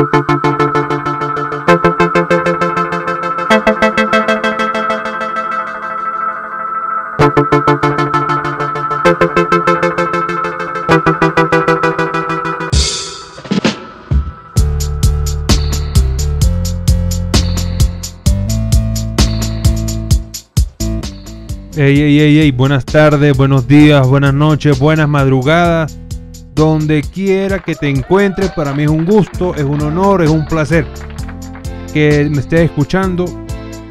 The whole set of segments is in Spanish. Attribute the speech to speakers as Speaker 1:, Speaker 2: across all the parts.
Speaker 1: Hey, hey, hey, hey, buenas tardes, buenos días, buenas noches, buenas madrugadas. Donde quiera que te encuentres, para mí es un gusto, es un honor, es un placer que me estés escuchando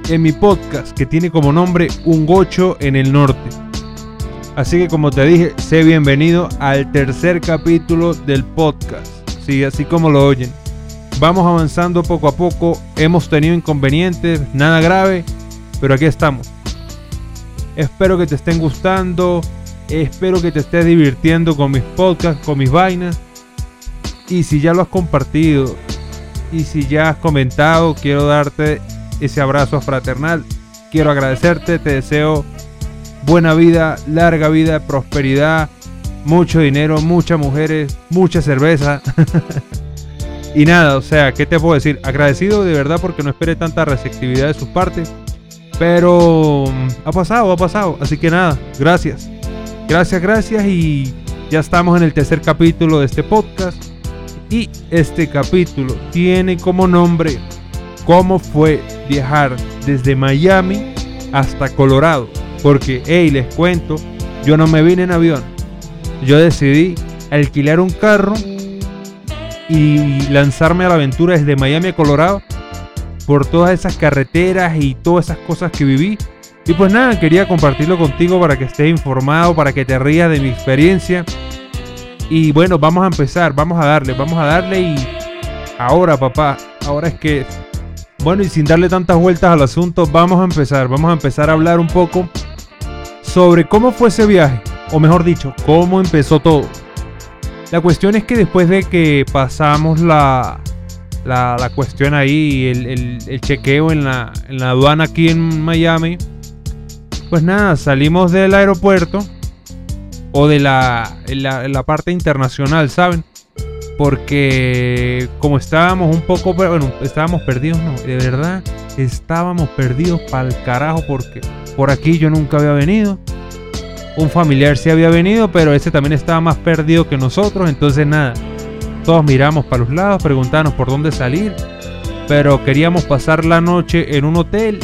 Speaker 1: en mi podcast que tiene como nombre Un Gocho en el Norte. Así que como te dije, sé bienvenido al tercer capítulo del podcast. Sí, así como lo oyen. Vamos avanzando poco a poco, hemos tenido inconvenientes, nada grave, pero aquí estamos. Espero que te estén gustando. Espero que te estés divirtiendo con mis podcasts, con mis vainas. Y si ya lo has compartido y si ya has comentado, quiero darte ese abrazo fraternal. Quiero agradecerte, te deseo buena vida, larga vida, prosperidad, mucho dinero, muchas mujeres, mucha cerveza. y nada, o sea, ¿qué te puedo decir? Agradecido de verdad porque no esperé tanta receptividad de sus partes. Pero ha pasado, ha pasado. Así que nada, gracias. Gracias, gracias. Y ya estamos en el tercer capítulo de este podcast. Y este capítulo tiene como nombre cómo fue viajar desde Miami hasta Colorado. Porque, hey, les cuento, yo no me vine en avión. Yo decidí alquilar un carro y lanzarme a la aventura desde Miami a Colorado por todas esas carreteras y todas esas cosas que viví. Y pues nada, quería compartirlo contigo para que estés informado, para que te rías de mi experiencia. Y bueno, vamos a empezar, vamos a darle, vamos a darle y ahora papá, ahora es que, bueno, y sin darle tantas vueltas al asunto, vamos a empezar, vamos a empezar a hablar un poco sobre cómo fue ese viaje, o mejor dicho, cómo empezó todo. La cuestión es que después de que pasamos la, la, cuestión ahí, el, el, chequeo en la, en la aduana aquí en Miami. Pues nada, salimos del aeropuerto o de la, la, parte internacional, ¿saben? Porque como estábamos un poco, bueno, estábamos perdidos, no, de verdad, estábamos perdidos para el carajo porque por aquí yo nunca había venido. Un familiar sí había venido, pero ese también estaba más perdido que nosotros, entonces nada, todos miramos para los lados, preguntábamos por dónde salir, pero queríamos pasar la noche en un hotel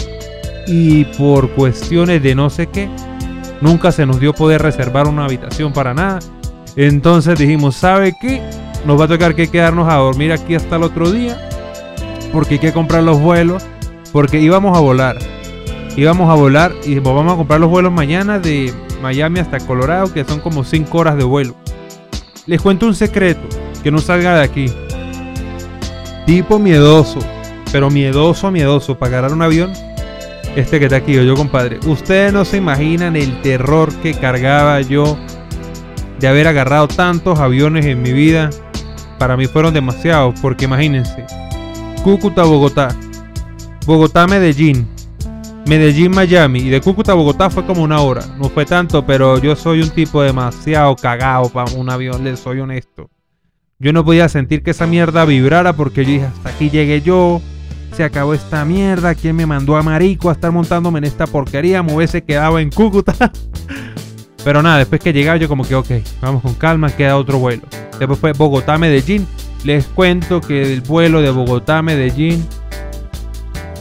Speaker 1: y por cuestiones de no sé qué, nunca se nos dio poder reservar una habitación para nada. Entonces dijimos, ¿sabe qué? Nos va a tocar que quedarnos a dormir aquí hasta el otro día, porque hay que comprar los vuelos, porque íbamos a volar. Íbamos a volar y vamos a comprar los vuelos mañana de Miami hasta Colorado, que son como 5 horas de vuelo. Les cuento un secreto que no salga de aquí. Tipo miedoso, pero miedoso, miedoso, para agarrar un avión. Este que está aquí, yo compadre. Ustedes no se imaginan el terror que cargaba yo de haber agarrado tantos aviones en mi vida. Para mí fueron demasiados, porque imagínense. Cúcuta, Bogotá. Bogotá, Medellín. Medellín, Miami. Y de Cúcuta a Bogotá fue como una hora. No fue tanto, pero yo soy un tipo demasiado cagado para un avión, les soy honesto. Yo no podía sentir que esa mierda vibrara porque yo dije, hasta aquí llegué yo, se acabó esta mierda, ¿quién me mandó a Marico a estar montándome en esta porquería? Me hubiese quedado en Cúcuta. Pero nada, después que llegaba yo como que, ok, vamos con calma, queda otro vuelo. Después fue Bogotá-Medellín. Les cuento que el vuelo de Bogotá-Medellín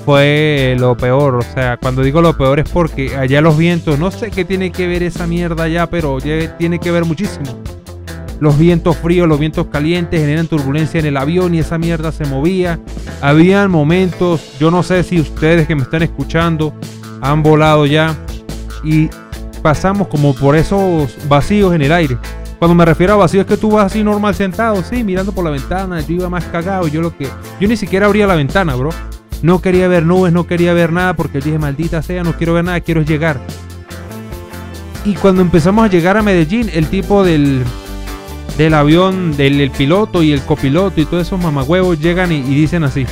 Speaker 1: fue lo peor. O sea, cuando digo lo peor es porque allá los vientos, no sé qué tiene que ver esa mierda allá, pero tiene que ver muchísimo. Los vientos fríos, los vientos calientes generan turbulencia en el avión y esa mierda se movía. Habían momentos, yo no sé si ustedes que me están escuchando han volado ya y pasamos como por esos vacíos en el aire. Cuando me refiero a vacíos es que tú vas así normal sentado, sí, mirando por la ventana, yo iba más cagado, yo lo que yo ni siquiera abría la ventana, bro. No quería ver nubes, no quería ver nada porque dije, maldita sea, no quiero ver nada, quiero llegar. Y cuando empezamos a llegar a Medellín, el tipo del, del avión, del piloto y el copiloto y todos esos mamagüevos llegan y, dicen así.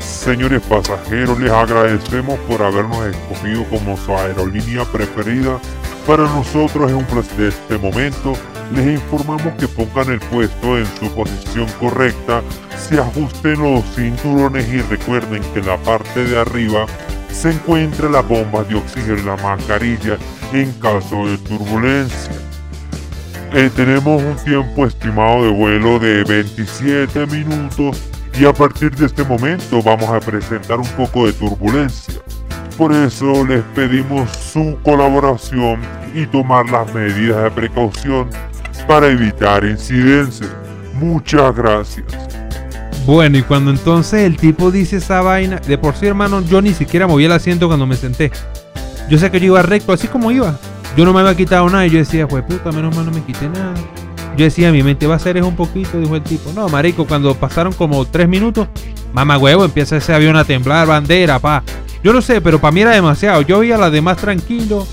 Speaker 2: Señores pasajeros, les agradecemos por habernos escogido como su aerolínea preferida Para nosotros es un placer de este momento. Les informamos que pongan el puesto en su posición correcta, se ajusten los cinturones y recuerden que en la parte de arriba se encuentra la bomba de oxígeno y la mascarilla en caso de turbulencia. Eh, tenemos un tiempo estimado de vuelo de 27 minutos y a partir de este momento vamos a presentar un poco de turbulencia. Por eso les pedimos su colaboración y tomar las medidas de precaución para evitar incidencias. Muchas gracias.
Speaker 1: Bueno, y cuando entonces el tipo dice esa vaina, de por sí hermano, yo ni siquiera moví el asiento cuando me senté. Yo sé que yo iba recto, así como iba. Yo no me había quitado nada y yo decía, pues puta, menos mal no me quité nada. Yo decía, mi mente va a ser es un poquito, dijo el tipo. No, marico, cuando pasaron como tres minutos, mamá huevo, empieza ese avión a temblar, bandera, pa. Yo no sé, pero para mí era demasiado. Yo veía a las demás tranquilos,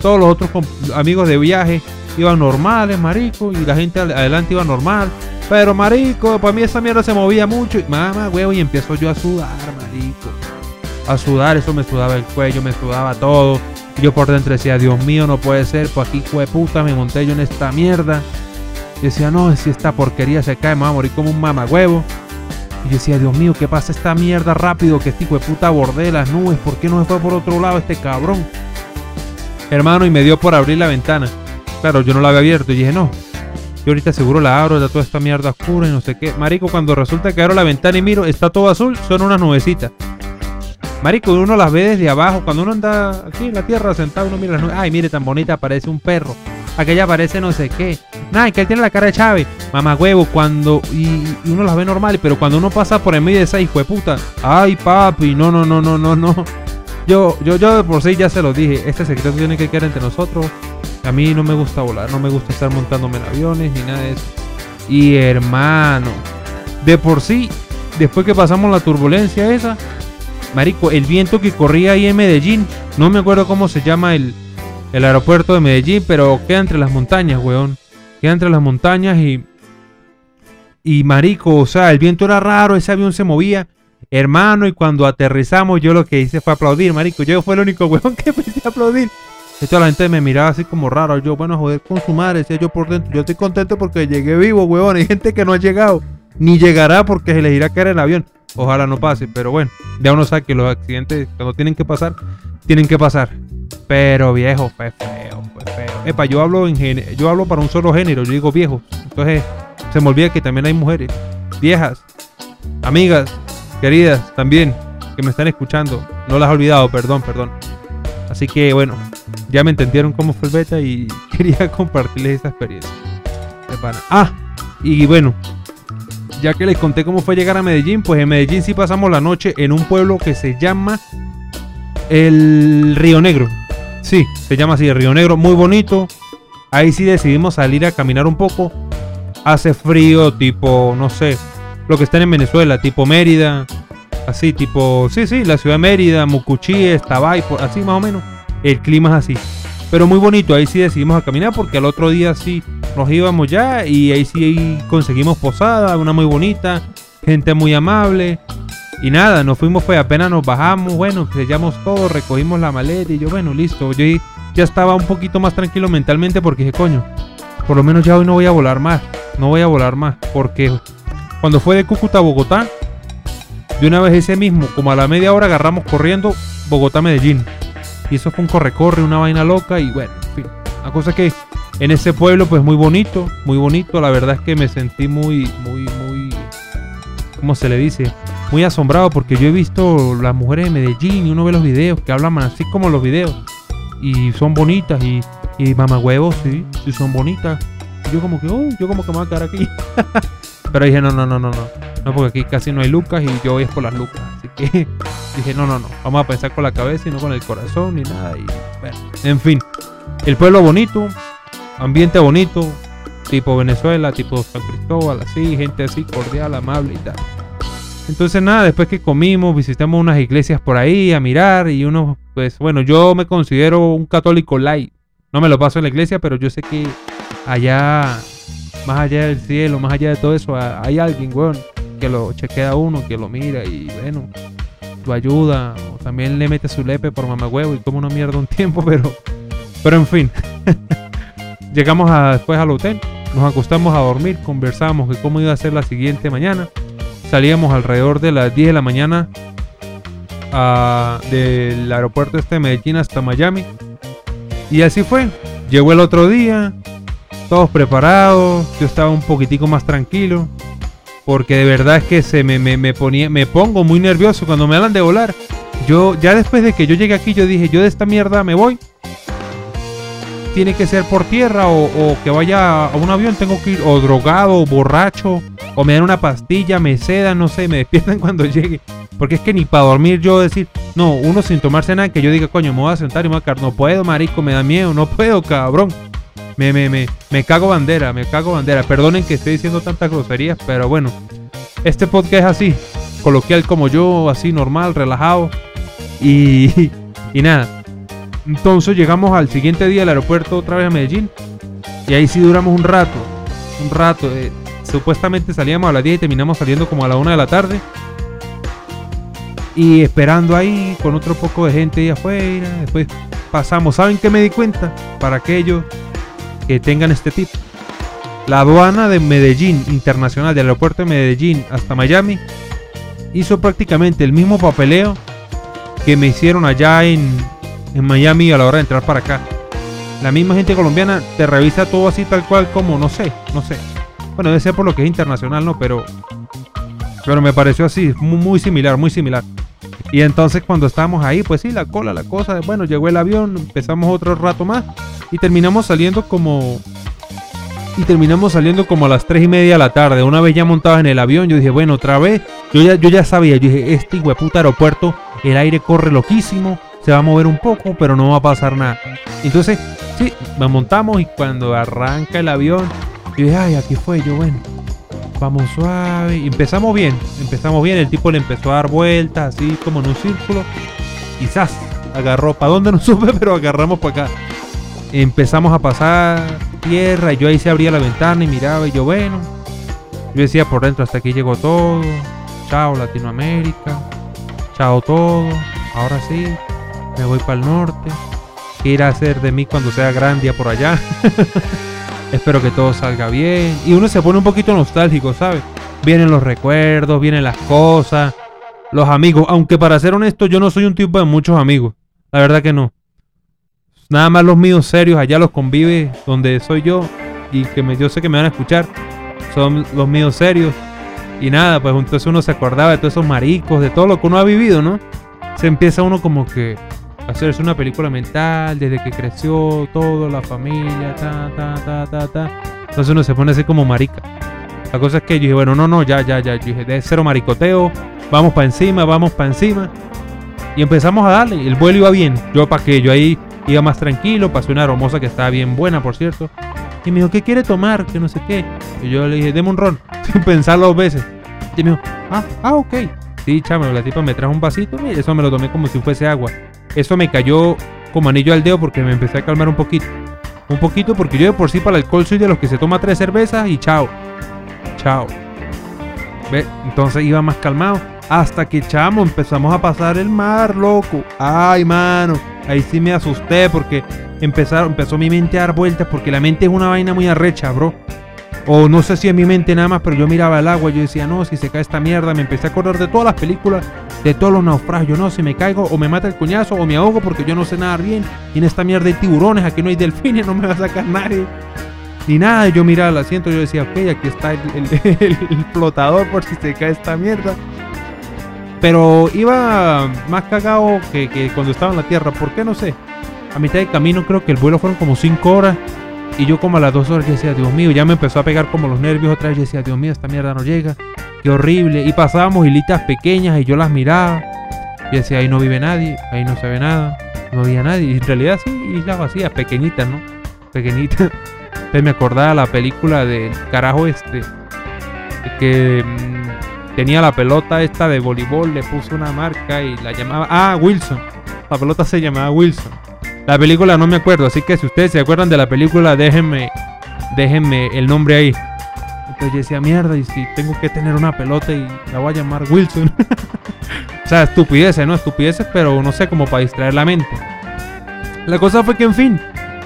Speaker 1: todos los otros amigos de viaje iban normales, marico, y la gente adelante iba normal. Pero, marico, para mí esa mierda se movía mucho. Y mamá, huevo, y empiezo yo a sudar, marico. A sudar, eso me sudaba el cuello, me sudaba todo. Yo por dentro decía, Dios mío, no puede ser, pues aquí fue puta, me monté yo en esta mierda. Y decía, no, si esta porquería se cae, me va a morir como un mamagüevo. Y yo decía, Dios mío, ¿qué pasa esta mierda rápido? Que este hijo de puta borde las nubes. ¿Por qué no se fue por otro lado este cabrón? Hermano, y me dio por abrir la ventana. Claro, yo no la había abierto. Y dije, no, yo ahorita seguro la abro, está toda esta mierda oscura y no sé qué. Marico, cuando resulta que abro la ventana y miro, está todo azul, son unas nubecitas. Marico, uno las ve desde abajo. Cuando uno anda aquí en la tierra sentado, uno mira las nubes. Ay, mire, tan bonita, parece un perro. Aquella parece no sé qué. Nada, que él tiene la cara de Chávez. Mamá huevo, cuando. Y, uno las ve normal, pero cuando uno pasa por el medio de esa hijo de puta. Ay, papi, no, no, no, no, no, no. Yo, yo, yo de por sí ya se lo dije. Este secreto tiene que quedar entre nosotros. A mí no me gusta volar, no me gusta estar montándome en aviones ni nada de eso. Y hermano, de por sí, después que pasamos la turbulencia esa, Marico, el viento que corría ahí en Medellín, no me acuerdo cómo se llama el, el aeropuerto de Medellín, pero queda entre las montañas, weón. Queda entre las montañas y. Y marico, o sea, el viento era raro, ese avión se movía. Hermano, y cuando aterrizamos, yo lo que hice fue aplaudir, marico. Yo fue el único weón que empecé a aplaudir. Y la gente me miraba así como raro. Yo, bueno, joder, con su madre, decía yo por dentro. Yo estoy contento porque llegué vivo, weón. Hay gente que no ha llegado. Ni llegará porque se les irá a caer el avión. Ojalá no pase, pero bueno, ya uno sabe que los accidentes cuando tienen que pasar, tienen que pasar. Pero viejo, fue feo, fue feo. Epa, yo hablo en yo hablo para un solo género, yo digo viejos. Entonces, se me olvida que también hay mujeres, viejas, amigas, queridas también, que me están escuchando. No las he olvidado, perdón, perdón. Así que bueno, ya me entendieron cómo fue el beta y quería compartirles esta experiencia. Ah, y bueno, ya que les conté cómo fue llegar a Medellín, pues en Medellín sí pasamos la noche en un pueblo que se llama el Río Negro. Sí, se llama así, el Río Negro, muy bonito. Ahí sí decidimos salir a caminar un poco. Hace frío, tipo, no sé, lo que está en Venezuela, tipo Mérida, así, tipo, sí, sí, la ciudad de Mérida, Mucuchí, Tabay, así más o menos. El clima es así. Pero muy bonito, ahí sí decidimos a caminar porque al otro día sí nos íbamos ya y ahí sí conseguimos posada, una muy bonita, gente muy amable. Y nada, nos fuimos, fue apenas nos bajamos, bueno, sellamos todo, recogimos la maleta y yo, bueno, listo. Yo ya estaba un poquito más tranquilo mentalmente porque dije, coño, por lo menos ya hoy no voy a volar más, no voy a volar más. Porque cuando fue de Cúcuta a Bogotá, de una vez ese mismo, como a la media hora agarramos corriendo Bogotá-Medellín. Y eso fue un corre-corre, una vaina loca y bueno, en fin. La cosa que en ese pueblo, pues muy bonito, muy bonito. La verdad es que me sentí muy, muy, muy, ¿cómo se le dice? Muy asombrado porque yo he visto las mujeres de Medellín y uno ve los videos que hablan así como los videos. Y son bonitas y, y huevos, sí, sí son bonitas. yo como que, oh, yo como que me voy a quedar aquí. Pero dije, no, no, no, no, no. No, porque aquí casi no hay lucas y yo voy es por las lucas. Así que dije, no, no, no. Vamos a pensar con la cabeza y no con el corazón ni nada. En fin. El pueblo bonito, ambiente bonito, tipo Venezuela, tipo San Cristóbal, así, gente así cordial, amable y tal. Entonces nada, después que comimos, visitamos unas iglesias por ahí a mirar y uno, pues bueno, yo me considero un católico light. No me lo paso en la iglesia, pero yo sé que allá, más allá del cielo, más allá de todo eso, hay alguien, weón, que lo chequea a uno, que lo mira y bueno, lo ayuda. O también le mete su lepe por mamá huevo y como una mierda un tiempo, pero Pero en fin, llegamos después al hotel, nos acostamos a dormir, conversamos de cómo iba a ser la siguiente mañana. Salíamos alrededor de las 10 de la mañana del aeropuerto este de Medellín hasta Miami. Y así fue. Llegó el otro día, todos preparados, yo estaba un poquitico más tranquilo. Porque de verdad es que se me, me, ponía, me pongo muy nervioso cuando me hablan de volar. Yo, ya después de que yo llegué aquí, yo dije, yo de esta mierda me voy. Tiene que ser por tierra o, que vaya a un avión, tengo que ir o drogado o borracho o me dan una pastilla, me sedan, no sé, me despiertan cuando llegue. Porque es que ni para dormir yo decir, no, uno sin tomarse nada, que yo diga, coño, me voy a sentar y me voy a caer. No puedo, marico, me da miedo, no puedo, cabrón. Me, me, me, me cago bandera, me cago bandera. Perdonen que esté diciendo tantas groserías, pero bueno. Este podcast es así, coloquial como yo, así normal, relajado. Y, y nada. Entonces llegamos al siguiente día al aeropuerto otra vez a Medellín. Y ahí sí duramos un rato. Un rato. Eh, supuestamente salíamos a las 10 y terminamos saliendo como a la 1 de la tarde. Y esperando ahí con otro poco de gente ahí afuera. Después pasamos. ¿Saben qué me di cuenta? Para aquellos que tengan este tip. La aduana de Medellín Internacional, del aeropuerto de Medellín hasta Miami, hizo prácticamente el mismo papeleo que me hicieron allá en, en Miami a la hora de entrar para acá. La misma gente colombiana te revisa todo así tal cual como, no sé, no sé. Bueno, debe ser por lo que es internacional, ¿no? Pero, pero me pareció así, muy, similar, muy similar. Y entonces cuando estábamos ahí, pues sí, la cola, la cosa, bueno, llegó el avión, empezamos otro rato más y terminamos saliendo como... Y terminamos saliendo como a las 3 y media de la tarde. Una vez ya montados en el avión, yo dije, bueno, otra vez. Yo ya, yo ya sabía, yo dije, este hueputa aeropuerto, el aire corre loquísimo, se va a mover un poco, pero no va a pasar nada. Entonces, sí, nos montamos y cuando arranca el avión, yo dije, ay, aquí fue, yo bueno, vamos suave. Empezamos bien, empezamos bien. El tipo le empezó a dar vueltas, así como en un círculo. Quizás agarró, para dónde no supe, pero agarramos para acá. Empezamos a pasar tierra y yo ahí se abría la ventana y miraba y yo, bueno. Yo decía por dentro, hasta aquí llegó todo. Chao Latinoamérica. Chao todo. Ahora sí, me voy para el norte. ¿Qué irá a hacer de mí cuando sea grande por allá? Espero que todo salga bien. Y uno se pone un poquito nostálgico, ¿sabes? Vienen los recuerdos, vienen las cosas, los amigos. Aunque para ser honesto, yo no soy un tipo de muchos amigos. La verdad que no. Nada más los míos serios, allá los convive donde soy yo. Y que me, yo sé que me van a escuchar. Son los míos serios. Y nada, pues entonces uno se acordaba de todos esos maricos, de todo lo que uno ha vivido, ¿no? Se empieza uno como que hacerse una película mental desde que creció todo, la familia, ta, ta, ta, ta, ta. Entonces uno se pone así como marica. La cosa es que yo dije, bueno, no, no, ya, ya, ya. Yo dije, de cero maricoteo, vamos para encima, vamos para encima. Y empezamos a darle. El vuelo iba bien. Yo para que yo ahí iba más tranquilo. Pasé una hermosa que estaba bien buena, por cierto. Y me dijo, ¿qué quiere tomar? Que no sé qué. Y yo le dije, deme un ron. Sin pensarlo dos veces. Y me dijo, ah, ah, ok. Sí, chamo, la tipa me trajo un vasito y eso me lo tomé como si fuese agua. Eso me cayó como anillo al dedo porque me empecé a calmar un poquito. Un poquito porque yo de por sí para el alcohol soy de los que se toma tres cervezas y chao. Chao. ¿Ve? Entonces iba más calmado. Hasta que chamo, empezamos a pasar el mar, loco. Ay, mano. Ahí sí me asusté porque empezaron, empezó mi mente a dar vueltas porque la mente es una vaina muy arrecha, bro. O no sé si en mi mente nada más, pero yo miraba el agua yo decía, no, si se cae esta mierda, me empecé a acordar de todas las películas, de todos los naufragios. No, si me caigo o me mata el cuñazo o me ahogo porque yo no sé nadar bien. Y en esta mierda hay tiburones, aquí no hay delfines, no me va a sacar nadie. Ni nada, yo miraba el asiento yo decía, ok, aquí está el, flotador por si se cae esta mierda. Pero iba más cagado que, que cuando estaba en la tierra, ¿por qué no sé? A mitad de camino creo que el vuelo fueron como 5 horas y yo como a las dos horas decía, Dios mío, ya me empezó a pegar como los nervios otra vez. Yo decía, Dios mío, esta mierda no llega. Qué horrible. Y pasábamos hilitas pequeñas y yo las miraba. Y decía, ahí no vive nadie, ahí no se ve nada. No había nadie. Y en realidad sí, islas vacías, pequeñitas, ¿no? Pequeñitas. Entonces me acordaba la película del carajo este. Que mm, tenía la pelota esta de voleibol, le puso una marca y la llamaba... Ah, Wilson. La pelota se llamaba Wilson. La película no me acuerdo, así que si ustedes se acuerdan de la película, déjenme, déjenme el nombre ahí. Entonces yo decía, mierda, y si tengo que tener una pelota y la voy a llamar Wilson. o sea, estupideces, ¿no? Estupideces, pero no sé, como para distraer la mente. La cosa fue que, en fin,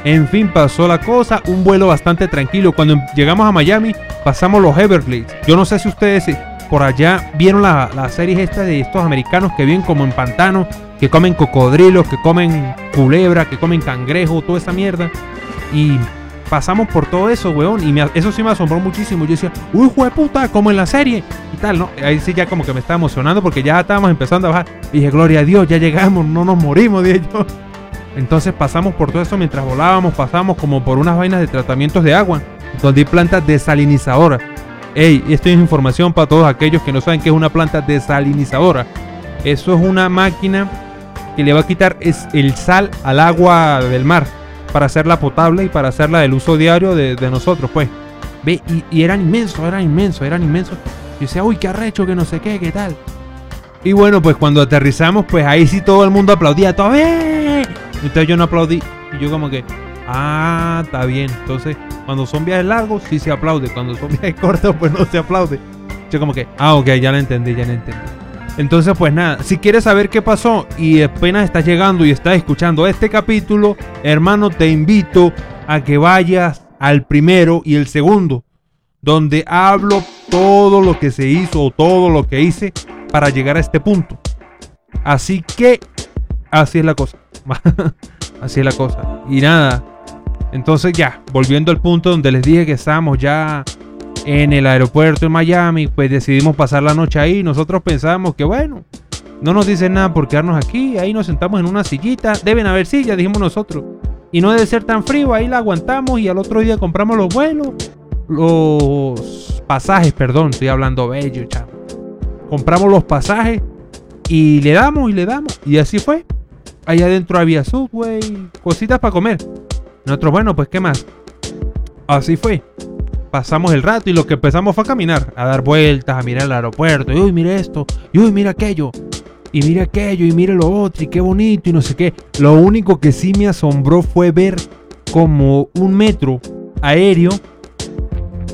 Speaker 1: En fin, pasó la cosa, un vuelo bastante tranquilo. Cuando llegamos a Miami, pasamos los Everglades. Yo no sé si ustedes eh, por allá vieron la, la serie esta de estos americanos que viven como en pantano, que comen cocodrilos, que comen culebra, que comen cangrejo, toda esa mierda. Y pasamos por todo eso, weón. Y eso sí me asombró muchísimo. Yo decía, uy, de puta, como en la serie. Y tal, ¿no? Ahí sí ya como que me estaba emocionando porque ya estábamos empezando a bajar. Y dije, gloria a Dios, ya llegamos, no nos morimos, dije yo. Entonces pasamos por todo eso mientras volábamos, pasamos como por unas vainas de tratamientos de agua, donde hay plantas desalinizadoras. Ey, esto es información para todos aquellos que no saben qué es una planta desalinizadora. Eso es una máquina que le va a quitar el sal al agua del mar para hacerla potable y para hacerla del uso diario de, nosotros, pues. Ve, y, eran inmensos, eran inmensos, eran inmensos. Y decía, uy, qué arrecho, que no sé qué, qué tal. Y bueno, pues cuando aterrizamos, pues ahí sí todo el mundo aplaudía, ¡Todavía! Entonces yo no aplaudí. Y yo como que, ah, está bien. Entonces, cuando son viajes largos, sí se aplaude. Cuando son viajes cortos, pues no se aplaude. Yo como que, ah, ok, ya lo entendí, ya lo entendí. Entonces, pues nada, si quieres saber qué pasó y apenas estás llegando y estás escuchando este capítulo, hermano, te invito a que vayas al primero y el segundo, donde hablo todo lo que se hizo o todo lo que hice para llegar a este punto. Así que, así es la cosa. Así es la cosa. Y nada. Entonces ya, volviendo al punto donde les dije que estábamos ya en el aeropuerto en Miami, pues decidimos pasar la noche ahí. Nosotros pensábamos que bueno, no nos dicen nada por quedarnos aquí. Ahí nos sentamos en una sillita. Deben haber sillas, dijimos nosotros. Y no debe ser tan frío, ahí la aguantamos y al otro día compramos los vuelos. Los pasajes, perdón, estoy hablando bello, chavo. Compramos los pasajes y le damos y le damos. Y así fue. Allá adentro había Subway, cositas para comer. Nosotros, bueno, pues qué más. Así fue. Pasamos el rato y lo que empezamos fue a caminar, a dar vueltas, a mirar el aeropuerto. Y uy, mire esto, y uy, mira aquello, y mira aquello, y mire lo otro, y qué bonito, y no sé qué. Lo único que sí me asombró fue ver como un metro aéreo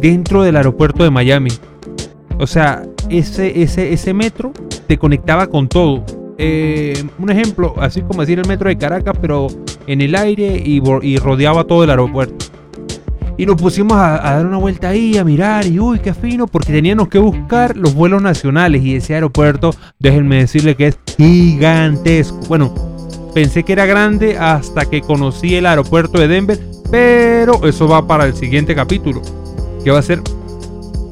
Speaker 1: dentro del aeropuerto de Miami. O sea, ese, ese, ese metro te conectaba con todo eh, un ejemplo, así como decir el metro de Caracas, pero en el aire y, rodeaba todo el aeropuerto. Y nos pusimos a, dar una vuelta ahí, a mirar, y uy, qué fino, porque teníamos que buscar los vuelos nacionales. Y ese aeropuerto, déjenme decirle que es gigantesco. Bueno, pensé que era grande hasta que conocí el aeropuerto de Denver, pero eso va para el siguiente capítulo, que va a ser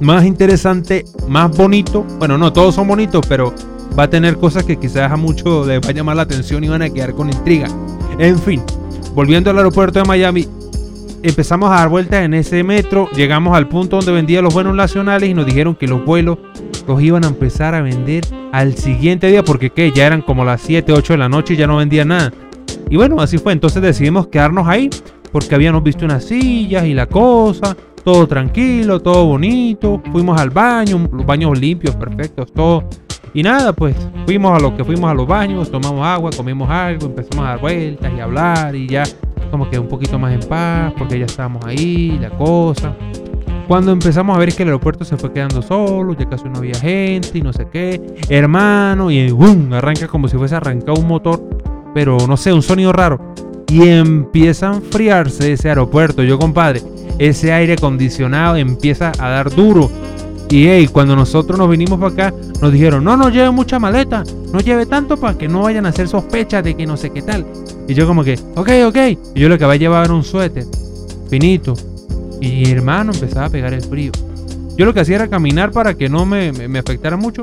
Speaker 1: más interesante, más bonito. Bueno, no, todos son bonitos, pero va a tener cosas que quizás a muchos les va a llamar la atención y van a quedar con intriga. En fin, volviendo al aeropuerto de Miami, empezamos a dar vueltas en ese metro, llegamos al punto donde vendían los vuelos nacionales y nos dijeron que los vuelos los iban a empezar a vender al siguiente día porque ¿qué? ya eran como las 7, 8 de la noche y ya no vendían nada. Y bueno, así fue, entonces decidimos quedarnos ahí porque habíamos visto unas sillas y la cosa, todo tranquilo, todo bonito, fuimos al baño, los baños limpios, perfectos, todo y nada, pues fuimos a lo que fuimos a los baños, tomamos agua, comimos algo, empezamos a dar vueltas y hablar y ya como que un poquito más en paz porque ya estábamos ahí, la cosa. Cuando empezamos a ver que el aeropuerto se fue quedando solo, ya casi no había gente y no sé qué, hermano, y ¡bum! arranca como si fuese arrancado un motor, pero no sé, un sonido raro. Y empieza a enfriarse ese aeropuerto. Yo, compadre, ese aire acondicionado empieza a dar duro y hey, cuando nosotros nos vinimos para acá, nos dijeron, no, no lleve mucha maleta, no lleve tanto para que no vayan a hacer sospechas de que no sé qué tal. Y yo como que, ok, ok. Y yo lo que había llevar era un suéter, finito. Y mi hermano empezaba a pegar el frío. Yo lo que hacía era caminar para que no me, me, afectara mucho.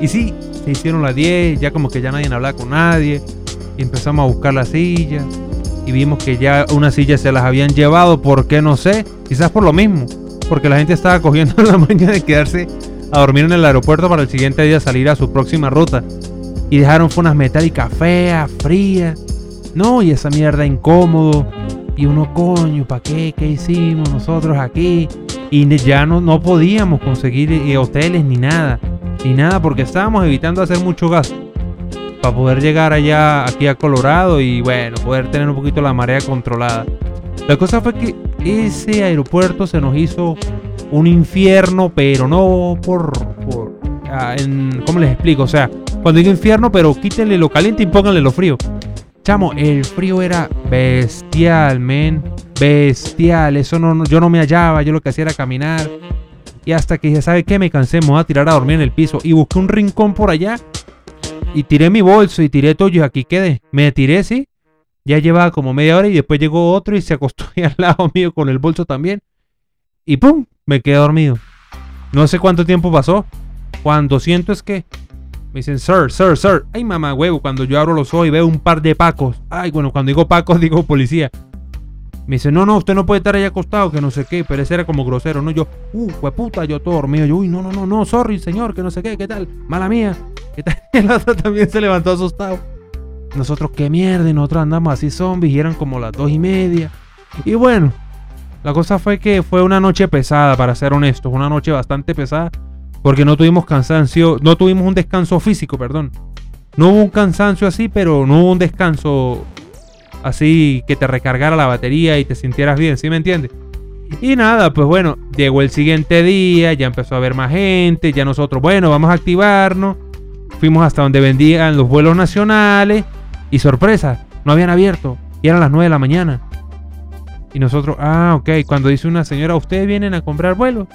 Speaker 1: Y sí, se hicieron las 10, ya como que ya nadie hablaba con nadie. Y empezamos a buscar las sillas. Y vimos que ya unas sillas se las habían llevado, ¿por qué no sé? Quizás por lo mismo porque la gente estaba cogiendo la mañana de quedarse a dormir en el aeropuerto para el siguiente día salir a su próxima ruta. Y dejaron fonas metálicas feas, frías. No, y esa mierda incómodo. Y uno, coño, ¿para qué? ¿Qué hicimos nosotros aquí? Y ya no, no podíamos conseguir eh, hoteles ni nada. Ni nada porque estábamos evitando hacer mucho gasto. Para poder llegar allá, aquí a Colorado y bueno, poder tener un poquito la marea controlada. La cosa fue que ese aeropuerto se nos hizo un infierno, pero no por... por ah, ¿Cómo les explico? O sea, cuando digo infierno, pero quítenle lo caliente y pónganle lo frío. Chamo, el frío era bestial, men. Bestial. Eso no, yo no me hallaba. Yo lo que hacía era caminar. Y hasta que dije, ¿sabe qué? Me cansé, me voy a tirar a dormir en el piso. Y busqué un rincón por allá. Y tiré mi bolso y tiré todo. Y aquí quedé. Me tiré, sí. Ya llevaba como media hora y después llegó otro y se acostó ahí al lado mío con el bolso también. Y pum, me quedé dormido. No sé cuánto tiempo pasó. Cuando siento es que me dicen, sir, sir, sir. Ay, mamá, huevo. Cuando yo abro los ojos y veo un par de pacos. Ay, bueno, cuando digo pacos, digo policía. Me dice, no, no, usted no puede estar ahí acostado, que no sé qué. Pero ese era como grosero, ¿no? Yo, uh, puta, yo todo dormido. Yo, uy, no, no, no, no, sorry, señor, que no sé qué, qué tal. Mala mía. ¿Qué tal? El otro también se levantó asustado. Nosotros, qué mierda, y nosotros andamos así zombies y eran como las dos y media. Y bueno, la cosa fue que fue una noche pesada, para ser honestos, una noche bastante pesada, porque no tuvimos cansancio, no tuvimos un descanso físico, perdón. No hubo un cansancio así, pero no hubo un descanso así que te recargara la batería y te sintieras bien, ¿sí me entiendes? Y nada, pues bueno, llegó el siguiente día, ya empezó a haber más gente, ya nosotros, bueno, vamos a activarnos. Fuimos hasta donde vendían los vuelos nacionales y sorpresa, no habían abierto y eran las 9 de la mañana. Y nosotros, ah, ok, cuando dice una señora, ustedes vienen a comprar vuelos.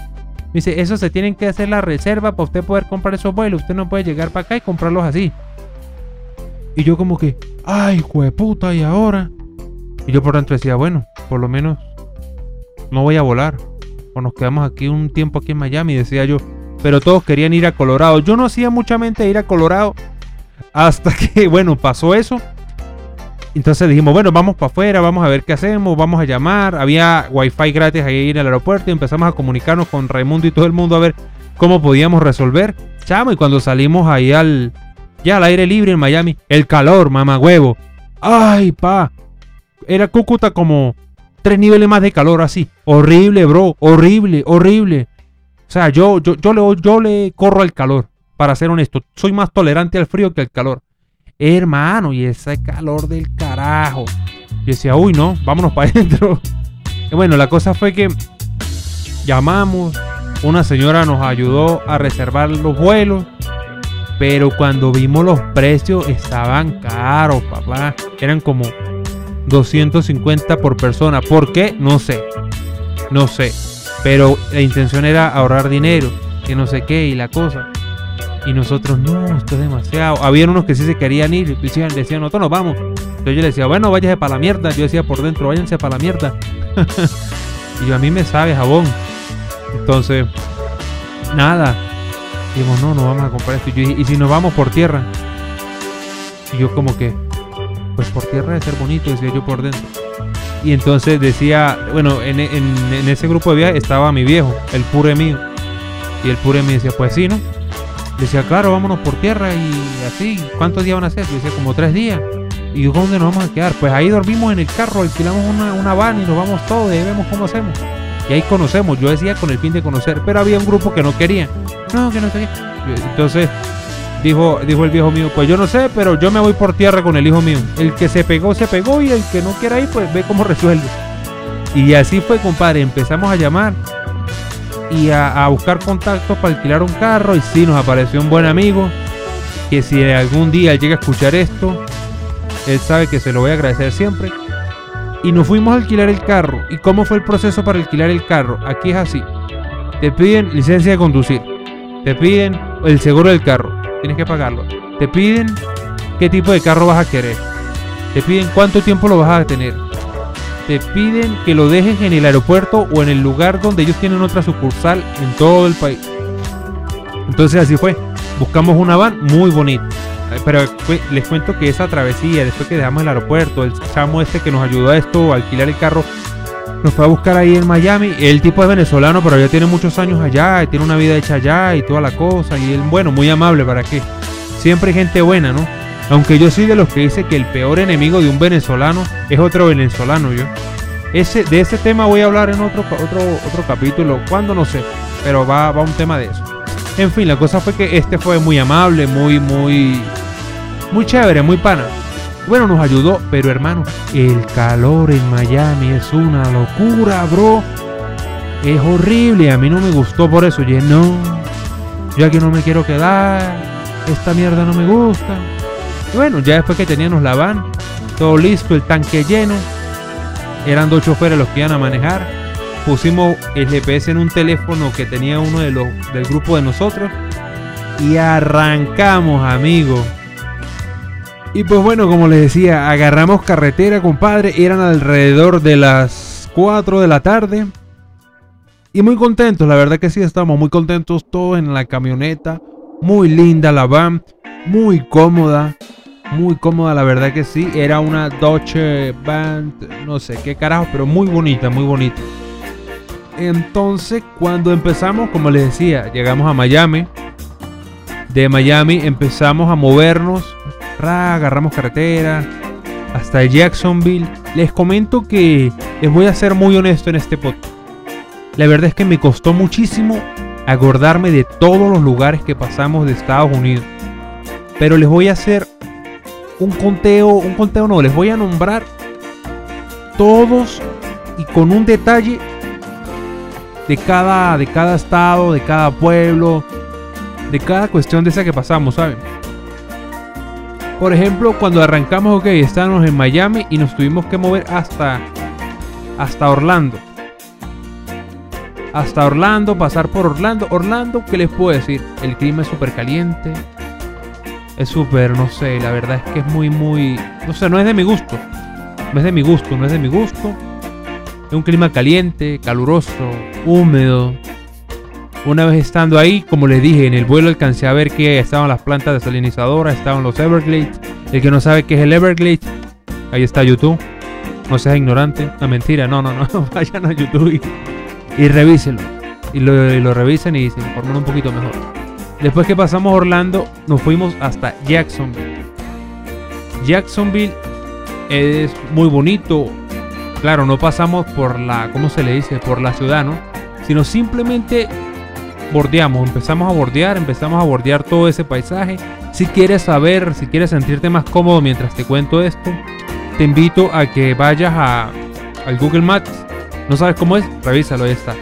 Speaker 1: Dice, eso se tienen que hacer la reserva para usted poder comprar esos vuelos. Usted no puede llegar para acá y comprarlos así. Y yo como que, ay, puta, ¿y ahora? Y yo por dentro decía, bueno, por lo menos no voy a volar. O nos quedamos aquí un tiempo aquí en Miami, decía yo. Pero todos querían ir a Colorado. Yo no hacía mucha mente ir a Colorado. Hasta que, bueno, pasó eso. Entonces dijimos, bueno, vamos para afuera, vamos a ver qué hacemos, vamos a llamar. Había wifi gratis ahí en el aeropuerto y empezamos a comunicarnos con Raimundo y todo el mundo a ver cómo podíamos resolver. Chamo, y cuando salimos ahí al, ya al aire libre en Miami, el calor, mamá huevo. Ay, pa. Era Cúcuta como tres niveles más de calor así. Horrible, bro. Horrible, horrible. O sea, yo, yo, yo, le, yo le corro al calor, para ser honesto. Soy más tolerante al frío que al calor. Hermano, y ese calor del carajo. Yo decía, uy, no, vámonos para adentro. Y bueno, la cosa fue que llamamos, una señora nos ayudó a reservar los vuelos, pero cuando vimos los precios estaban caros, papá. Eran como 250 por persona. ¿Por qué? No sé. No sé. Pero la intención era ahorrar dinero, que no sé qué y la cosa. Y nosotros, no, esto es demasiado. Habían unos que sí se querían ir, decían, decían nosotros nos vamos. Entonces yo le decía, bueno, váyase para la mierda. Yo decía por dentro, váyanse para la mierda. y yo, a mí me sabe jabón. Entonces, nada. Dijimos, no, no vamos a comprar esto. Y, yo, ¿y si nos vamos por tierra? Y yo como que, pues por tierra debe ser bonito, decía yo por dentro. Y entonces decía, bueno, en, en ese grupo de viaje estaba mi viejo, el pure mío. Y el pure me decía, pues sí, ¿no? Decía, claro, vámonos por tierra y así. ¿Cuántos días van a ser? Yo decía, como tres días. ¿Y dónde nos vamos a quedar? Pues ahí dormimos en el carro, alquilamos una, una van y nos vamos todos y vemos cómo hacemos. Y ahí conocemos, yo decía con el fin de conocer, pero había un grupo que no quería. No, que no quería. Entonces dijo, dijo el viejo mío, pues yo no sé, pero yo me voy por tierra con el hijo mío. El que se pegó, se pegó y el que no quiera ir, pues ve cómo resuelve. Y así fue, compadre. Empezamos a llamar y a, buscar contactos para alquilar un carro. Y sí, nos apareció un buen amigo que si algún día llega a escuchar esto, él sabe que se lo voy a agradecer siempre. Y nos fuimos a alquilar el carro. ¿Y cómo fue el proceso para alquilar el carro? Aquí es así. Te piden licencia de conducir. Te piden el seguro del carro. Tienes que pagarlo. Te piden qué tipo de carro vas a querer. Te piden cuánto tiempo lo vas a tener te piden que lo dejes en el aeropuerto o en el lugar donde ellos tienen otra sucursal en todo el país. Entonces así fue. Buscamos una van muy bonita. Pero les cuento que esa travesía, después que dejamos el aeropuerto, el chamo este que nos ayudó a esto, a alquilar el carro, nos fue a buscar ahí en Miami. El tipo es venezolano, pero ya tiene muchos años allá, y tiene una vida hecha allá y toda la cosa. Y él, bueno, muy amable, ¿para qué? Siempre hay gente buena, ¿no? Aunque yo soy de los que dice que el peor enemigo de un venezolano es otro venezolano, yo. Ese, de ese tema voy a hablar en otro, otro, otro capítulo, cuando no sé, pero va, va un tema de eso. En fin, la cosa fue que este fue muy amable, muy, muy, muy chévere, muy pana. Bueno, nos ayudó, pero hermano, el calor en Miami es una locura, bro. Es horrible, a mí no me gustó por eso. Yo no, yo aquí no me quiero quedar, esta mierda no me gusta bueno, ya después que teníamos la van, todo listo, el tanque lleno. Eran dos choferes los que iban a manejar. Pusimos el GPS en un teléfono que tenía uno de los del grupo de nosotros. Y arrancamos, amigo. Y pues bueno, como les decía, agarramos carretera, compadre. Eran alrededor de las 4 de la tarde. Y muy contentos, la verdad que sí, estamos muy contentos todos en la camioneta. Muy linda la van, muy cómoda. Muy cómoda, la verdad que sí. Era una Dodge Van, no sé qué carajo, pero muy bonita, muy bonita. Entonces, cuando empezamos, como les decía, llegamos a Miami. De Miami empezamos a movernos. agarramos carretera hasta Jacksonville. Les comento que les voy a ser muy honesto en este podcast. La verdad es que me costó muchísimo acordarme de todos los lugares que pasamos de Estados Unidos. Pero les voy a hacer un conteo, un conteo no, les voy a nombrar todos y con un detalle de cada, de cada estado, de cada pueblo, de cada cuestión de esa que pasamos, ¿saben? Por ejemplo, cuando arrancamos, ok, estábamos en Miami y nos tuvimos que mover hasta, hasta Orlando hasta Orlando, pasar por Orlando. Orlando, ¿qué les puedo decir? El clima es súper caliente. Es súper, no sé, la verdad es que es muy, muy... No sé, no es de mi gusto. No es de mi gusto, no es de mi gusto. Es un clima caliente, caluroso, húmedo. Una vez estando ahí, como les dije, en el vuelo alcancé a ver que estaban las plantas desalinizadoras, estaban los Everglades. El que no sabe qué es el Everglades, ahí está YouTube. No seas ignorante. No, mentira, no, no, no. Vayan a YouTube y revísenlo. Y lo, y lo revisan y se informan un poquito mejor. Después que pasamos Orlando, nos fuimos hasta Jacksonville. Jacksonville es muy bonito. Claro, no pasamos por la, ¿cómo se le dice? Por la ciudad, ¿no? Sino simplemente bordeamos, empezamos a bordear, empezamos a bordear todo ese paisaje. Si quieres saber, si quieres sentirte más cómodo mientras te cuento esto, te invito a que vayas a, al Google Maps ¿No sabes cómo es? Revísalo, ahí está.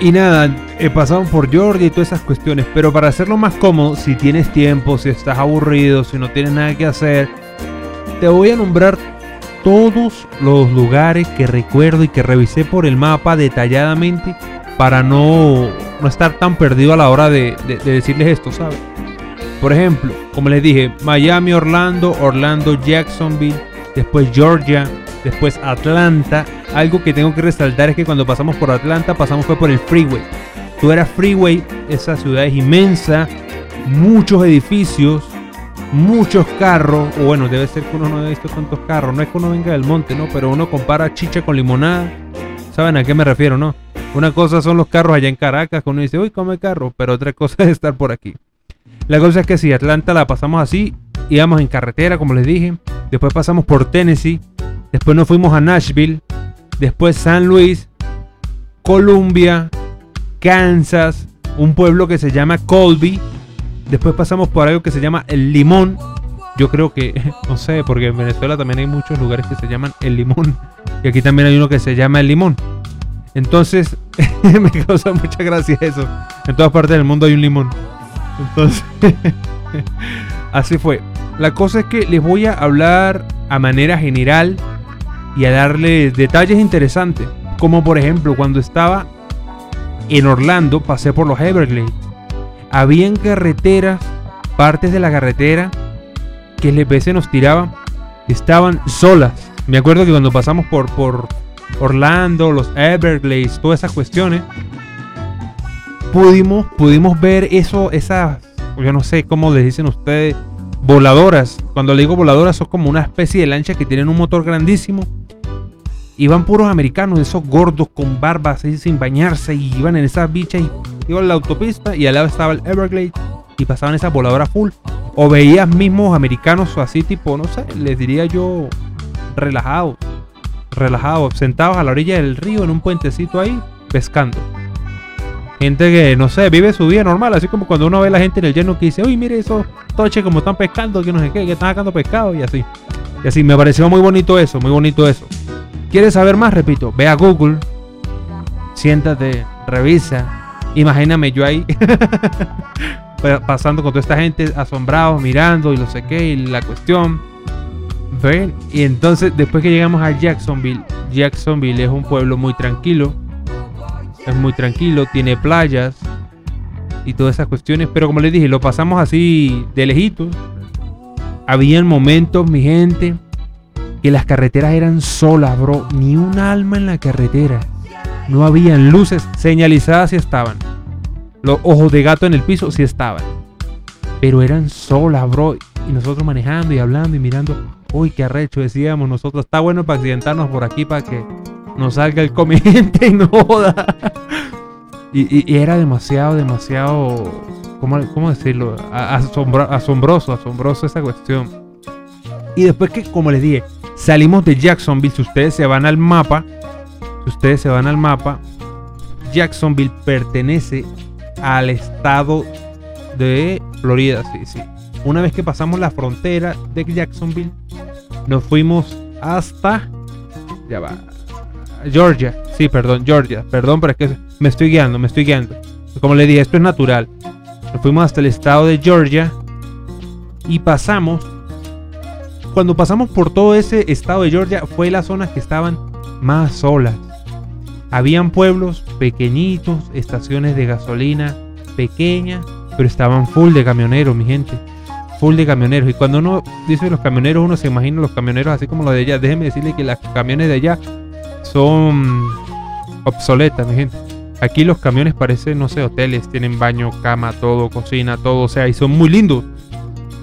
Speaker 1: Y nada, he pasado por Georgia y todas esas cuestiones. Pero para hacerlo más cómodo, si tienes tiempo, si estás aburrido, si no tienes nada que hacer, te voy a nombrar todos los lugares que recuerdo y que revisé por el mapa detalladamente para no, no estar tan perdido a la hora de, de decirles esto, ¿sabes? Por ejemplo, como les dije, Miami, Orlando, Orlando, Jacksonville, después Georgia, después Atlanta. Algo que tengo que resaltar es que cuando pasamos por Atlanta, pasamos fue por el freeway. Tú eras freeway, esa ciudad es inmensa, muchos edificios, muchos carros, o bueno, debe ser que uno no ha visto tantos carros, no es que uno venga del monte, ¿no? Pero uno compara chicha con limonada, ¿saben a qué me refiero, no? Una cosa son los carros allá en Caracas, que uno dice, uy, come carro, pero otra cosa es estar por aquí. La cosa es que si Atlanta la pasamos así, íbamos en carretera, como les dije, después pasamos por Tennessee, Después nos fuimos a Nashville. Después San Luis, Columbia, Kansas, un pueblo que se llama Colby. Después pasamos por algo que se llama El Limón. Yo creo que, no sé, porque en Venezuela también hay muchos lugares que se llaman El Limón. Y aquí también hay uno que se llama El Limón. Entonces, me causa mucha gracia eso. En todas partes del mundo hay un limón. Entonces, así fue. La cosa es que les voy a hablar a manera general y a darle detalles interesantes. Como por ejemplo cuando estaba en Orlando pasé por los Everglades. Habían carreteras, partes de la carretera que el GPS nos tiraba estaban solas. Me acuerdo que cuando pasamos por, por Orlando, los Everglades, todas esas cuestiones, pudimos, pudimos ver eso, esas, yo no sé cómo les dicen ustedes, voladoras. Cuando le digo voladoras, son como una especie de lancha que tienen un motor grandísimo iban puros americanos, esos gordos con barbas ahí sin bañarse y iban en esas bichas y iban a la autopista y al lado estaba el Everglades y pasaban esa voladora full. O veías mismos americanos así tipo, no sé, les diría yo relajados, relajados, sentados a la orilla del río en un puentecito ahí pescando. Gente que, no sé, vive su vida normal, así como cuando uno ve a la gente en el lleno que dice, uy, mire esos toches como están pescando, que no sé qué, que están sacando pescado y así. Y así, me pareció muy bonito eso, muy bonito eso. ¿Quieres saber más? Repito, ve a Google, siéntate, revisa. Imagíname yo ahí pasando con toda esta gente asombrado, mirando y lo sé qué, y la cuestión. ¿Ven? Y entonces, después que llegamos a Jacksonville, Jacksonville es un pueblo muy tranquilo. Es muy tranquilo, tiene playas y todas esas cuestiones. Pero como les dije, lo pasamos así de lejitos. Habían momentos, mi gente, que las carreteras eran solas, bro. Ni un alma en la carretera. No habían luces señalizadas si estaban. Los ojos de gato en el piso sí estaban. Pero eran solas, bro. Y nosotros manejando y hablando y mirando. Uy, qué arrecho, decíamos nosotros. Está bueno para accidentarnos por aquí para que nos salga el comiente y no joda. Y, era demasiado, demasiado. ¿Cómo, cómo decirlo? asombroso, asombroso esa cuestión. Y después que, como les dije, salimos de Jacksonville, si ustedes se van al mapa, si ustedes se van al mapa, Jacksonville pertenece al estado de Florida, sí, sí. Una vez que pasamos la frontera de Jacksonville, nos fuimos hasta. Ya va. Georgia. Sí, perdón, Georgia. Perdón, pero es que me estoy guiando, me estoy guiando. Como le dije, esto es natural. Fuimos hasta el estado de Georgia y pasamos. Cuando pasamos por todo ese estado de Georgia, fue las zonas que estaban más solas. Habían pueblos pequeñitos, estaciones de gasolina pequeñas, pero estaban full de camioneros, mi gente. Full de camioneros. Y cuando uno dice los camioneros, uno se imagina los camioneros así como los de allá. Déjenme decirle que las camiones de allá son obsoletas, mi gente. Aquí los camiones parecen, no sé, hoteles, tienen baño, cama, todo, cocina, todo, o sea, y son muy lindos.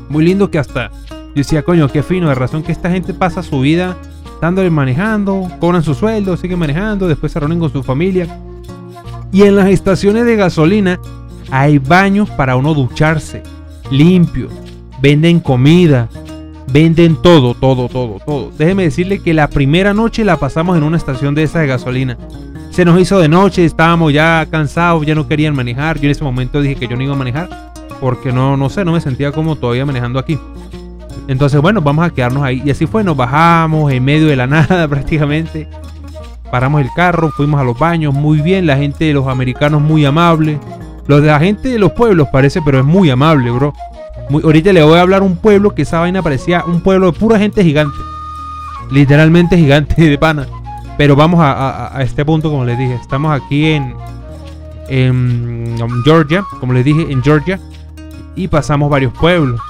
Speaker 1: Muy lindos que hasta yo decía, coño, qué fino, de razón que esta gente pasa su vida dándole manejando, cobran su sueldo, siguen manejando, después se reúnen con su familia. Y en las estaciones de gasolina hay baños para uno ducharse, limpios, venden comida, venden todo, todo, todo, todo. Déjeme decirle que la primera noche la pasamos en una estación de esa de gasolina. Se nos hizo de noche, estábamos ya cansados, ya no querían manejar. Yo en ese momento dije que yo no iba a manejar porque no, no sé, no me sentía como todavía manejando aquí. Entonces, bueno, vamos a quedarnos ahí. Y así fue, nos bajamos en medio de la nada prácticamente. Paramos el carro, fuimos a los baños, muy bien. La gente de los americanos muy amable. Los de la gente de los pueblos parece, pero es muy amable, bro. Ahorita le voy a hablar un pueblo que esa vaina parecía un pueblo de pura gente gigante. Literalmente gigante de pana. Pero vamos a, este punto, como les dije. Estamos aquí en, en Georgia, como les dije, en Georgia. Y pasamos varios pueblos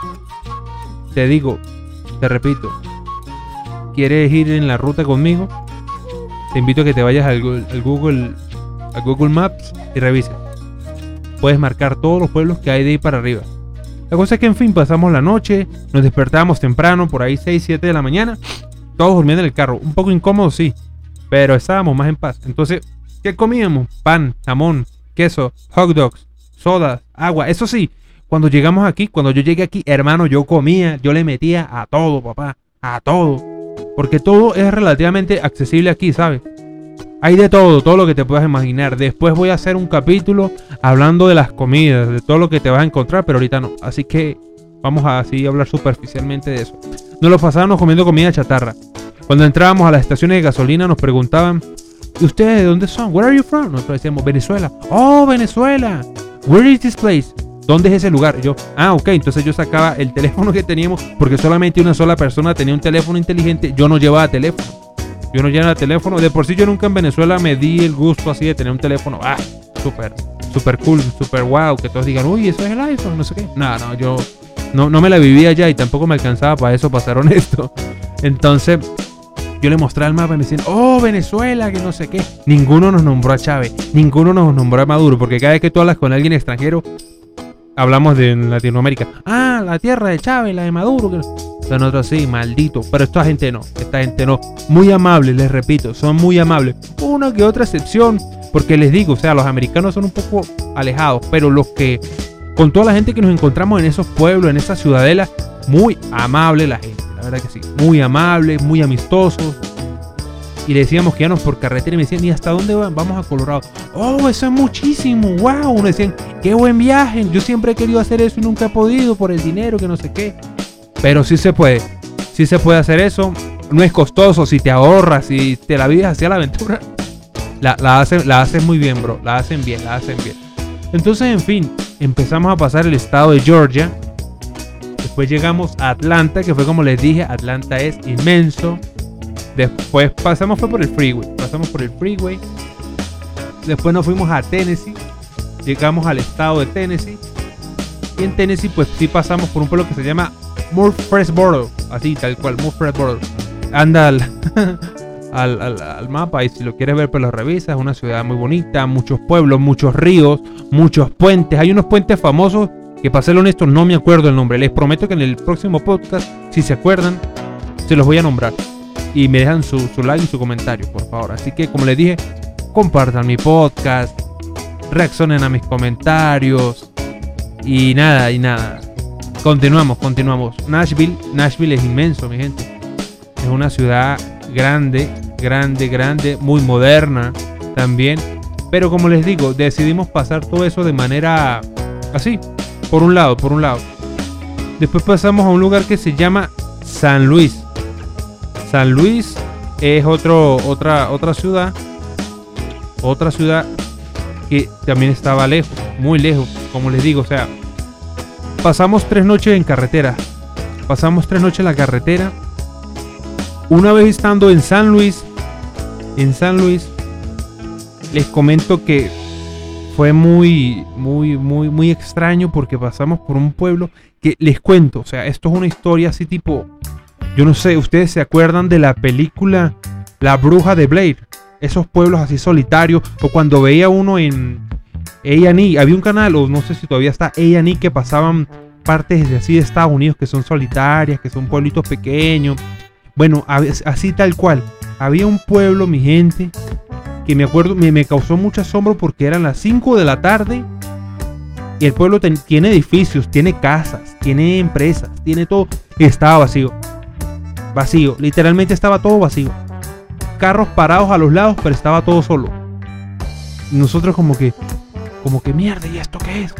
Speaker 1: te digo, te repito, ¿quieres ir en la ruta conmigo? Te invito a que te vayas al, Google, al Google Maps y revises. Puedes marcar todos los pueblos que hay de ahí para arriba. La cosa es que, en fin, pasamos la noche, nos despertamos temprano, por ahí 6, 7 de la mañana, todos durmiendo en el carro. Un poco incómodo, sí, pero estábamos más en paz. Entonces, ¿qué comíamos? Pan, jamón, queso, hot dogs, sodas, agua. Eso sí, cuando llegamos aquí, cuando yo llegué aquí, hermano, yo comía, yo le metía a todo, papá, a todo. Porque todo es relativamente accesible aquí, ¿sabes? Hay de todo, todo lo que te puedas imaginar. Después voy a hacer un capítulo hablando de las comidas, de todo lo que te vas a encontrar, pero ahorita no. Así que vamos a así hablar superficialmente de eso. Nos lo pasábamos comiendo comida chatarra. Cuando entrábamos a las estaciones de gasolina nos preguntaban, ¿y ustedes de dónde son? Where are you from? Nosotros decíamos, Venezuela. Oh, Venezuela. Where is this place? ¿Dónde es ese lugar? yo, ah, ok, entonces yo sacaba el teléfono que teníamos, porque solamente una sola persona tenía un teléfono inteligente, yo no llevaba teléfono. Yo no llevaba teléfono. De por sí yo nunca en Venezuela me di el gusto así de tener un teléfono. Ah, súper, súper cool, súper wow. Que todos digan, uy, eso es el iPhone, no sé qué. No, no, yo no, no me la vivía ya y tampoco me alcanzaba para eso, para ser honesto. Entonces, yo le mostré al mapa y me decían, oh, Venezuela, que no sé qué. Ninguno nos nombró a Chávez, ninguno nos nombró a Maduro, porque cada vez que tú hablas con alguien extranjero, hablamos de Latinoamérica. Ah, la tierra de Chávez, la de Maduro. Nosotros sí, maldito. Pero esta gente no, esta gente no. Muy amables, les repito, son muy amables. Una que otra excepción, porque les digo, o sea, los americanos son un poco alejados, pero los que, con toda la gente que nos encontramos en esos pueblos, en esas ciudadelas, muy amable la gente, la verdad que sí. Muy amable, muy amistosos y decíamos que íbamos por carretera y me decían, ¿y hasta dónde van? Vamos a Colorado. Oh, eso es muchísimo, wow. Uno decían, qué buen viaje. Yo siempre he querido hacer eso y nunca he podido por el dinero, que no sé qué. Pero sí se puede, sí se puede hacer eso. No es costoso si te ahorras, si te la vives hacia la aventura. La, la, hacen, la hacen muy bien, bro. La hacen bien, la hacen bien. Entonces, en fin, empezamos a pasar el estado de Georgia. Después llegamos a Atlanta, que fue como les dije, Atlanta es inmenso. Después pasamos fue por el freeway, pasamos por el freeway. Después nos fuimos a Tennessee, llegamos al estado de Tennessee. Y en Tennessee pues sí pasamos por un pueblo que se llama Murfreesboro, así tal cual, Murfreesboro. Anda al, al, mapa y si lo quieres ver pues lo revisas. Es una ciudad muy bonita, muchos pueblos, muchos ríos, muchos puentes. Hay unos puentes famosos que para ser honesto no me acuerdo el nombre. Les prometo que en el próximo podcast, si se acuerdan, se los voy a nombrar. Y me dejan su, su like y su comentario, por favor. Así que como les dije, compartan mi podcast, reaccionen a mis comentarios. Y nada, y nada. Continuamos, continuamos. Nashville, Nashville es inmenso, mi gente. Es una ciudad grande, grande, grande, muy moderna también. Pero como les digo, decidimos pasar todo eso de manera así, por un lado, por un lado. Después pasamos a un lugar que se llama San Luis. San Luis es otro, otra, otra ciudad. Otra ciudad que también estaba lejos, muy lejos, como les digo. O sea, pasamos tres noches en carretera. Pasamos tres noches en la carretera. Una vez estando en San Luis, en San Luis, les comento que fue muy, muy, muy, muy extraño porque pasamos por un pueblo que les cuento, o sea, esto es una historia así tipo, yo no sé, ustedes se acuerdan de la película La Bruja de Blair, esos pueblos así solitarios, o cuando veía uno en A&E, había un canal, o no sé si todavía está A&E, que pasaban partes de así de Estados Unidos que son solitarias, que son pueblitos pequeños, bueno, así tal cual, había un pueblo, mi gente, que me acuerdo, me, causó mucho asombro porque eran las 5 de la tarde y el pueblo tiene edificios, tiene casas, tiene empresas, tiene todo. estaba vacío. Vacío, literalmente estaba todo vacío. Carros parados a los lados, pero estaba todo solo. nosotros como que, como que mierda, ¿y esto qué es?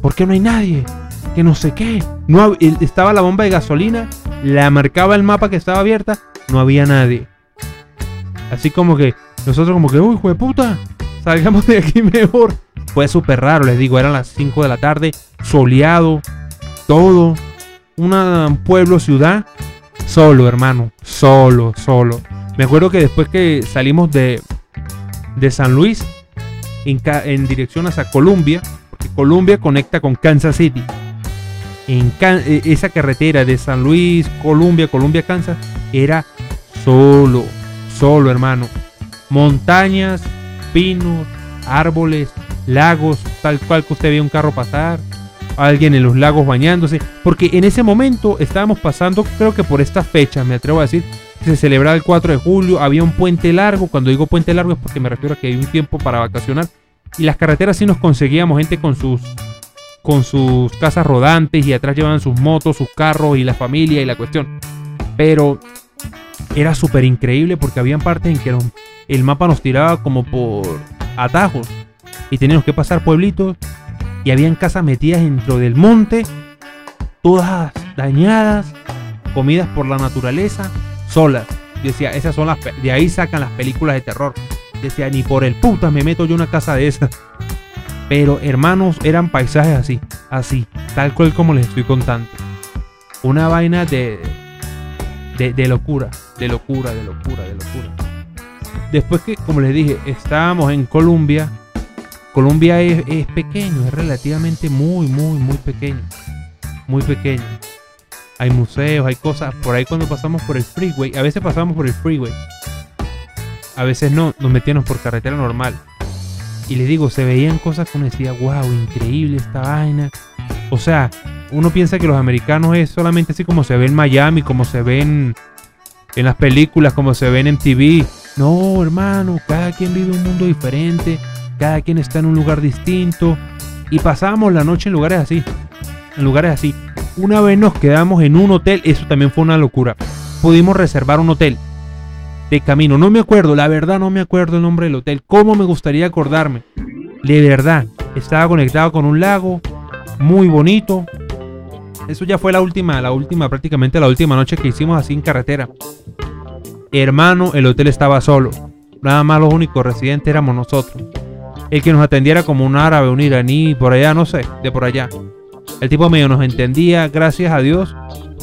Speaker 1: ¿Por qué no hay nadie? Que no sé qué. No estaba la bomba de gasolina, la marcaba el mapa que estaba abierta, no había nadie. Así como que nosotros como que, uy, puta, salgamos de aquí mejor. Fue súper raro, les digo, eran las 5 de la tarde, soleado, todo. un pueblo, ciudad, solo, hermano, solo, solo. Me acuerdo que después que salimos de, de San Luis, en, dirección hacia Colombia, porque Colombia conecta con Kansas City. En e, esa carretera de San Luis, Colombia, Colombia, Kansas, era solo, solo, hermano montañas, pinos, árboles, lagos, tal cual que usted ve un carro pasar, alguien en los lagos bañándose, porque en ese momento estábamos pasando, creo que por esta fecha, me atrevo a decir, se celebraba el 4 de julio, había un puente largo, cuando digo puente largo es porque me refiero a que hay un tiempo para vacacionar, y las carreteras sí nos conseguíamos gente con sus con sus casas rodantes y atrás llevaban sus motos, sus carros y la familia y la cuestión. Pero era súper increíble porque habían partes en que el mapa nos tiraba como por atajos y teníamos que pasar pueblitos y habían casas metidas dentro del monte, todas dañadas, comidas por la naturaleza, solas. decía, esas son las de ahí sacan las películas de terror. decía, ni por el puta me meto yo una casa de esas. Pero hermanos, eran paisajes así, así, tal cual como les estoy contando. Una vaina de, de, de locura, de locura, de locura, de locura. Después que, como les dije, estábamos en Colombia. Colombia es, pequeño, es relativamente muy, muy, muy pequeño. Muy pequeño. Hay museos, hay cosas. Por ahí cuando pasamos por el freeway, a veces pasamos por el freeway. A veces no, nos metíamos por carretera normal. Y les digo, se veían cosas que uno decía, wow, increíble esta vaina. O sea, uno piensa que los americanos es solamente así como se ve en Miami, como se ven en las películas, como se ven en TV. No, hermano, cada quien vive un mundo diferente, cada quien está en un lugar distinto. Y pasamos la noche en lugares así, en lugares así. Una vez nos quedamos en un hotel, eso también fue una locura. Pudimos reservar un hotel de camino. No me acuerdo, la verdad no me acuerdo el nombre del hotel. ¿Cómo me gustaría acordarme? De verdad, estaba conectado con un lago muy bonito. Eso ya fue la última, la última, prácticamente la última noche que hicimos así en carretera. Hermano, el hotel estaba solo. Nada más los únicos residentes éramos nosotros. El que nos atendiera como un árabe, un iraní, por allá, no sé, de por allá. El tipo medio nos entendía, gracias a Dios,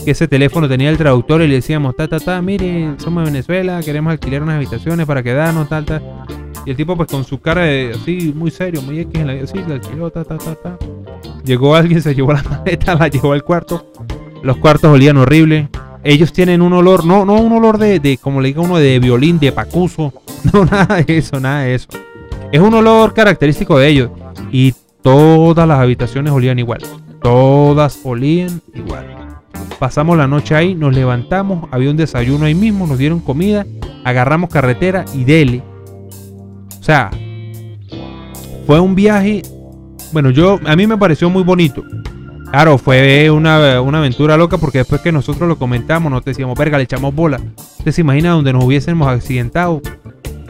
Speaker 1: que ese teléfono tenía el traductor y le decíamos, ta, ta, ta, mire, somos de Venezuela, queremos alquilar unas habitaciones para quedarnos, tal, tal. Y el tipo pues con su cara de, así, muy serio, muy X en la así, la alquiló, ta, ta, ta, ta. Llegó alguien, se llevó la maleta, la llevó al cuarto. Los cuartos olían horrible. Ellos tienen un olor, no, no un olor de, de, como le diga uno, de violín, de pacuso. No, nada de eso, nada de eso. Es un olor característico de ellos. Y todas las habitaciones olían igual. Todas olían igual. Pasamos la noche ahí, nos levantamos, había un desayuno ahí mismo, nos dieron comida, agarramos carretera y dele. O sea, fue un viaje, bueno, yo a mí me pareció muy bonito. Claro, fue una, aventura loca porque después que nosotros lo comentamos, nos decíamos, verga, le echamos bola. Usted se imagina donde nos hubiésemos accidentado.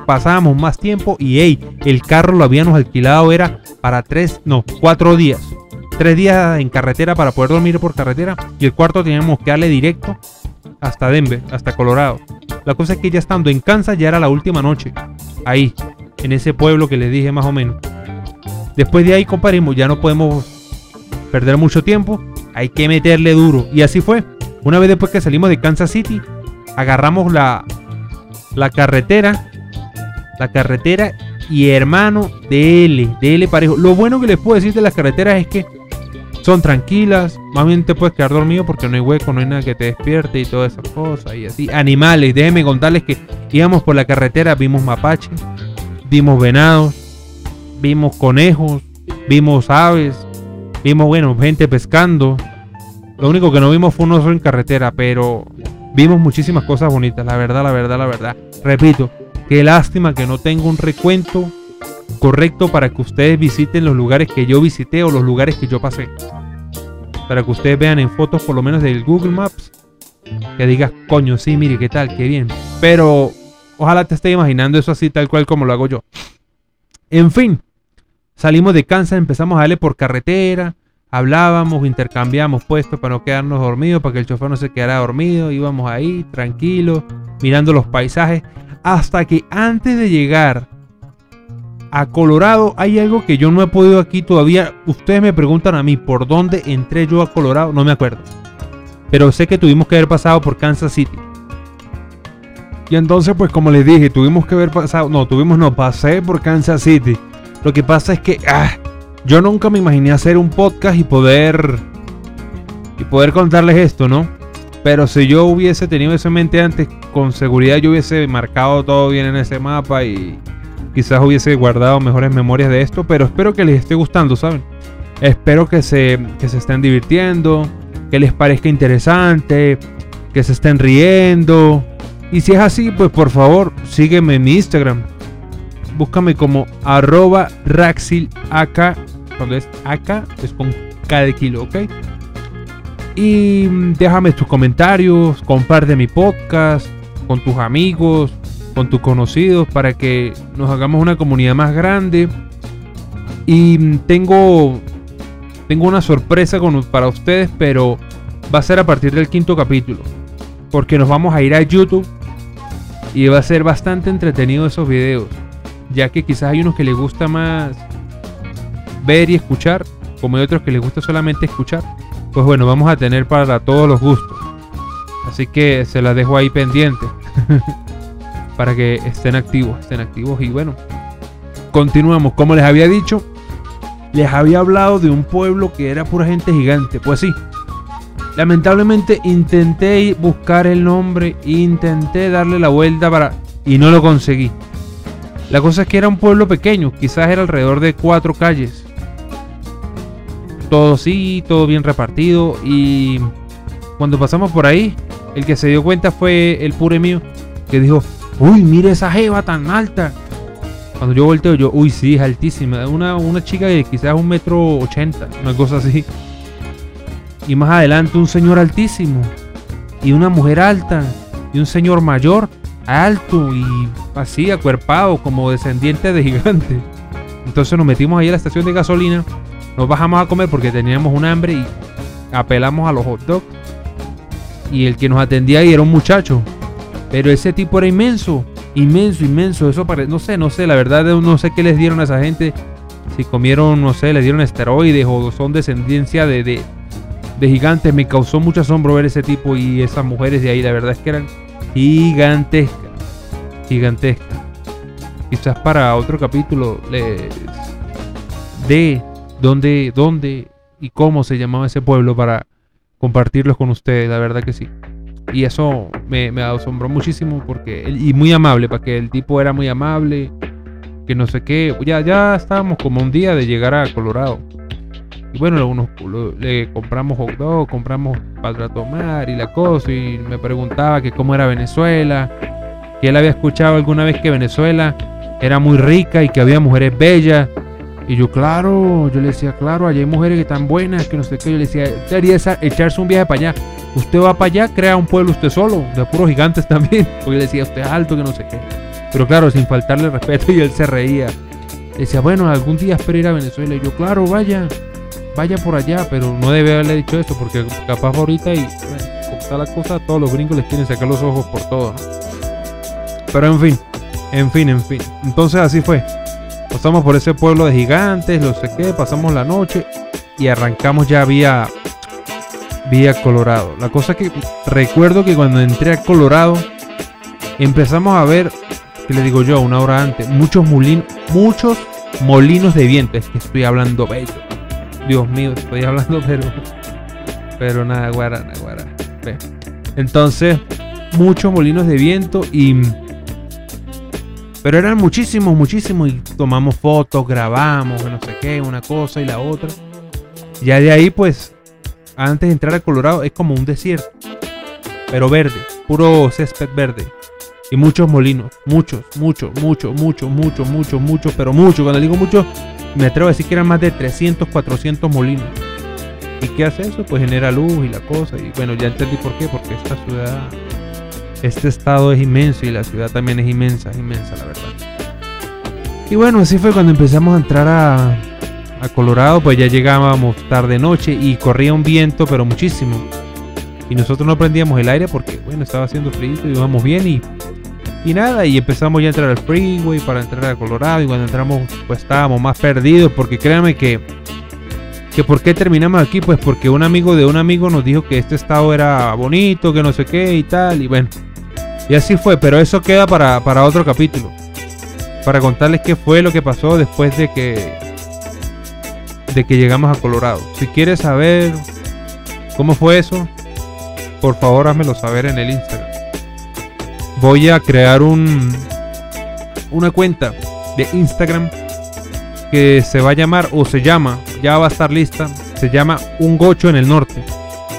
Speaker 1: Pasábamos más tiempo y, hey, el carro lo habíamos alquilado, era para tres, no, cuatro días. Tres días en carretera para poder dormir por carretera y el cuarto teníamos que darle directo hasta Denver, hasta Colorado. La cosa es que ya estando en Kansas ya era la última noche. Ahí, en ese pueblo que les dije más o menos. Después de ahí, comparemos, ya no podemos perder mucho tiempo, hay que meterle duro. Y así fue. Una vez después que salimos de Kansas City, agarramos la, la carretera. La carretera y hermano, DL, DL parejo. Lo bueno que les puedo decir de las carreteras es que son tranquilas. Más bien te puedes quedar dormido porque no hay hueco, no hay nada que te despierte y todas esas cosas. Y así. Animales, déjenme contarles que íbamos por la carretera, vimos mapaches, vimos venados, vimos conejos, vimos aves, Vimos, bueno, gente pescando. Lo único que no vimos fue un oso en carretera, pero vimos muchísimas cosas bonitas, la verdad, la verdad, la verdad. Repito, qué lástima que no tengo un recuento correcto para que ustedes visiten los lugares que yo visité o los lugares que yo pasé. Para que ustedes vean en fotos por lo menos del Google Maps. Que digas, coño, sí, mire, qué tal, qué bien. Pero ojalá te esté imaginando eso así tal cual como lo hago yo. En fin, Salimos de Kansas, empezamos a darle por carretera, hablábamos, intercambiamos puestos para no quedarnos dormidos, para que el chofer no se quedara dormido, íbamos ahí tranquilos, mirando los paisajes, hasta que antes de llegar a Colorado hay algo que yo no he podido aquí todavía. Ustedes me preguntan a mí por dónde entré yo a Colorado, no me acuerdo. Pero sé que tuvimos que haber pasado por Kansas City. Y entonces, pues como les dije, tuvimos que haber pasado, no, tuvimos, no, pasé por Kansas City. Lo que pasa es que ah, yo nunca me imaginé hacer un podcast y poder y poder contarles esto, ¿no? Pero si yo hubiese tenido eso en mente antes, con seguridad yo hubiese marcado todo bien en ese mapa y quizás hubiese guardado mejores memorias de esto, pero espero que les esté gustando, ¿saben? Espero que se, que se estén divirtiendo, que les parezca interesante, que se estén riendo. Y si es así, pues por favor, sígueme en mi Instagram, búscame como arroba Raxil acá. Cuando es acá, es con cada kilo, ¿ok? Y déjame tus comentarios, comparte mi podcast con tus amigos, con tus conocidos, para que nos hagamos una comunidad más grande. Y tengo, tengo una sorpresa para ustedes, pero va a ser a partir del quinto capítulo. Porque nos vamos a ir a YouTube y va a ser bastante entretenido esos videos ya que quizás hay unos que les gusta más ver y escuchar, como hay otros que les gusta solamente escuchar. Pues bueno, vamos a tener para todos los gustos. Así que se las dejo ahí pendiente. para que estén activos, estén activos. Y bueno, continuamos. Como les había dicho, les había hablado de un pueblo que era pura gente gigante. Pues sí. Lamentablemente intenté buscar el nombre, intenté darle la vuelta para... Y no lo conseguí. La cosa es que era un pueblo pequeño, quizás era alrededor de cuatro calles. Todo sí, todo bien repartido. Y cuando pasamos por ahí, el que se dio cuenta fue el pure mío, que dijo, uy, mire esa jeva tan alta. Cuando yo volteo, yo, uy, sí, es altísima. Una, una chica de quizás un metro ochenta, una cosa así. Y más adelante un señor altísimo. Y una mujer alta. Y un señor mayor alto y así acuerpado como descendiente de gigante. Entonces nos metimos ahí a la estación de gasolina, nos bajamos a comer porque teníamos un hambre y apelamos a los hot dogs. Y el que nos atendía ahí era un muchacho. Pero ese tipo era inmenso, inmenso, inmenso. Eso parece, no sé, no sé, la verdad no sé qué les dieron a esa gente. si comieron, no sé, les dieron esteroides o son descendencia de, de, de gigantes. Me causó mucho asombro ver ese tipo y esas mujeres de ahí. La verdad es que eran gigantescas. Gigantescas. Quizás para otro capítulo les de dónde, dónde y cómo se llamaba ese pueblo para compartirlos con ustedes. La verdad que sí. Y eso me, me asombró muchísimo porque... Y muy amable, para que el tipo era muy amable. Que no sé qué. Ya, ya estábamos como un día de llegar a Colorado. Y bueno, le compramos hot dog, compramos para tomar y la cosa. Y me preguntaba que cómo era Venezuela. Que él había escuchado alguna vez que Venezuela era muy rica y que había mujeres bellas. Y yo, claro, yo le decía, claro, allá hay mujeres que están buenas, que no sé qué. Yo le decía, debería echarse un viaje para allá. Usted va para allá, crea un pueblo usted solo, de puros gigantes también. Porque le decía, usted alto, que no sé qué. Pero claro, sin faltarle respeto, y él se reía. Decía, bueno, algún día espero ir a Venezuela. Y yo, claro, vaya, vaya por allá, pero no debe haberle dicho eso, porque capaz ahorita y como está la cosa, todos los gringos les quieren sacar los ojos por todo, Pero en fin, en fin, en fin. Entonces así fue. Pasamos por ese pueblo de gigantes, lo sé qué, pasamos la noche y arrancamos ya vía vía Colorado. La cosa que recuerdo que cuando entré a Colorado empezamos a ver, que le digo yo, una hora antes, muchos molinos, muchos molinos de viento. Es que estoy hablando bello. Dios mío, estoy hablando pero pero nada, guara, nada, guara. Entonces, muchos molinos de viento y pero eran muchísimos, muchísimos. Y tomamos fotos, grabamos, no sé qué, una cosa y la otra. Ya de ahí, pues, antes de entrar a Colorado, es como un desierto. Pero verde, puro césped verde. Y muchos molinos. Muchos, muchos, muchos, muchos, muchos, muchos, muchos, pero muchos. Cuando digo muchos, me atrevo a decir que eran más de 300, 400 molinos. ¿Y qué hace eso? Pues genera luz y la cosa. Y bueno, ya entendí por qué. Porque esta ciudad este estado es inmenso y la ciudad también es inmensa, inmensa la verdad. Y bueno, así fue cuando empezamos a entrar a, Colorado, pues ya llegábamos tarde noche y corría un viento, pero muchísimo. Y nosotros no prendíamos el aire porque, bueno, estaba haciendo frío y íbamos bien y, y nada. Y empezamos ya a entrar al freeway para entrar a Colorado. Y cuando entramos, pues estábamos más perdidos porque créanme que, que ¿por qué terminamos aquí? Pues porque un amigo de un amigo nos dijo que este estado era bonito, que no sé qué y tal. Y bueno, y así fue, pero eso queda para, otro capítulo. Para contarles qué fue lo que pasó después de que de que llegamos a Colorado. Si quieres saber cómo fue eso, por favor házmelo saber en el Instagram. Voy a crear un una cuenta de Instagram que se va a llamar o se llama, ya va a estar lista, se llama Un Gocho en el Norte.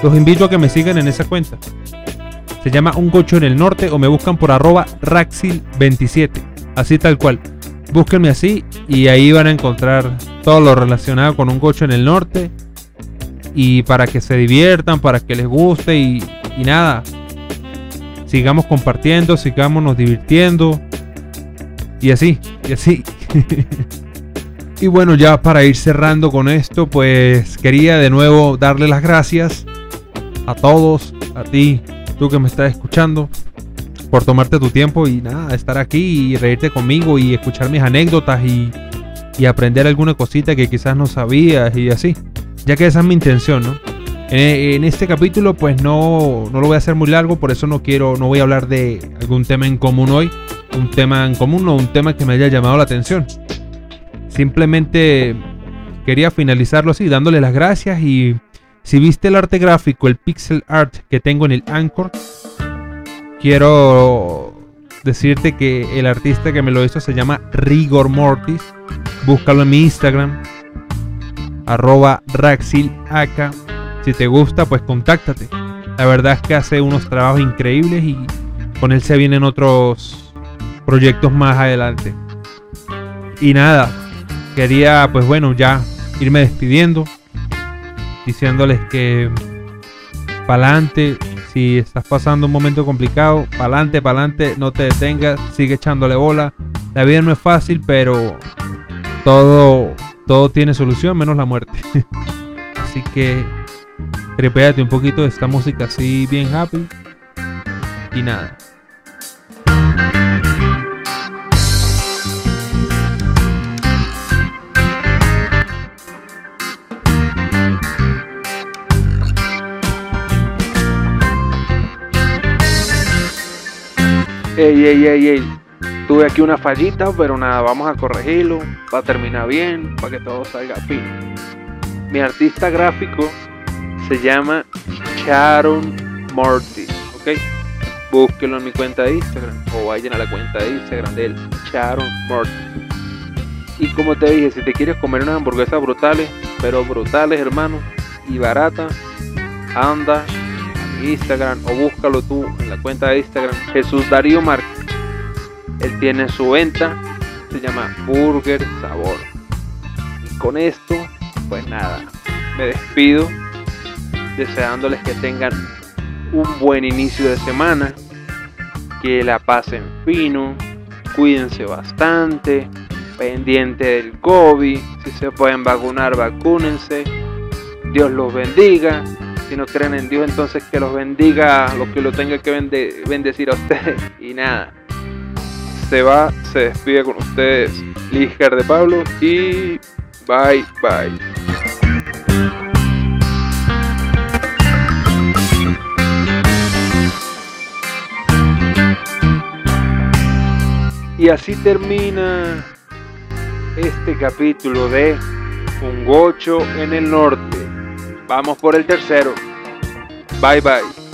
Speaker 1: Los invito a que me sigan en esa cuenta. Se llama Un Gocho en el Norte o me buscan por arroba Raxil27. Así tal cual. Búsquenme así y ahí van a encontrar todo lo relacionado con un gocho en el norte. Y para que se diviertan, para que les guste y, y nada. Sigamos compartiendo, sigamos nos divirtiendo. Y así, y así. y bueno, ya para ir cerrando con esto, pues quería de nuevo darle las gracias a todos, a ti, tú que me estás escuchando, por tomarte tu tiempo y nada, estar aquí y reírte conmigo y escuchar mis anécdotas y, aprender alguna cosita que quizás no sabías y así. Ya que esa es mi intención, ¿no? En, este capítulo pues no, no lo voy a hacer muy largo, por eso no quiero, no voy a hablar de algún tema en común hoy, un tema en común o un tema que me haya llamado la atención. Simplemente quería finalizarlo así, dándole las gracias y si viste el arte gráfico, el pixel art que tengo en el Anchor, quiero decirte que el artista que me lo hizo se llama Rigor Mortis. Búscalo en mi Instagram, arroba. Si te gusta, pues contáctate. La verdad es que hace unos trabajos increíbles y con él se vienen otros proyectos más adelante. Y nada, quería pues bueno ya irme despidiendo diciéndoles que pa'lante, si estás pasando un momento complicado, pa'lante, pa'lante, no te detengas, sigue echándole bola. La vida no es fácil, pero todo, todo tiene solución, menos la muerte. así que prepárate un poquito de esta música así bien happy. Y nada. Ey, ey, ey, ey. Tuve aquí una fallita, pero nada, vamos a corregirlo para terminar bien, para que todo salga fino. Mi artista gráfico se llama Sharon Morty, ¿ok? Búsquelo en mi cuenta de Instagram o vayan a la cuenta de Instagram de él, Sharon Morty. Y como te dije, si te quieres comer unas hamburguesas brutales, pero brutales, hermano, y baratas, anda Instagram o búscalo tú en la cuenta de Instagram, Jesús Darío Márquez él tiene su venta, se llama Burger Sabor. Y con esto, pues nada, me despido deseándoles que tengan un buen inicio de semana, que la pasen fino, cuídense bastante, pendiente del COVID, si se pueden vacunar, vacúnense, Dios los bendiga, si no creen en Dios entonces que los bendiga, los que lo tengan que bendecir a ustedes y nada se va, se despide con ustedes Liger de Pablo y bye bye. Y así termina este capítulo de Un Gocho en el Norte. Vamos por el tercero. Bye bye.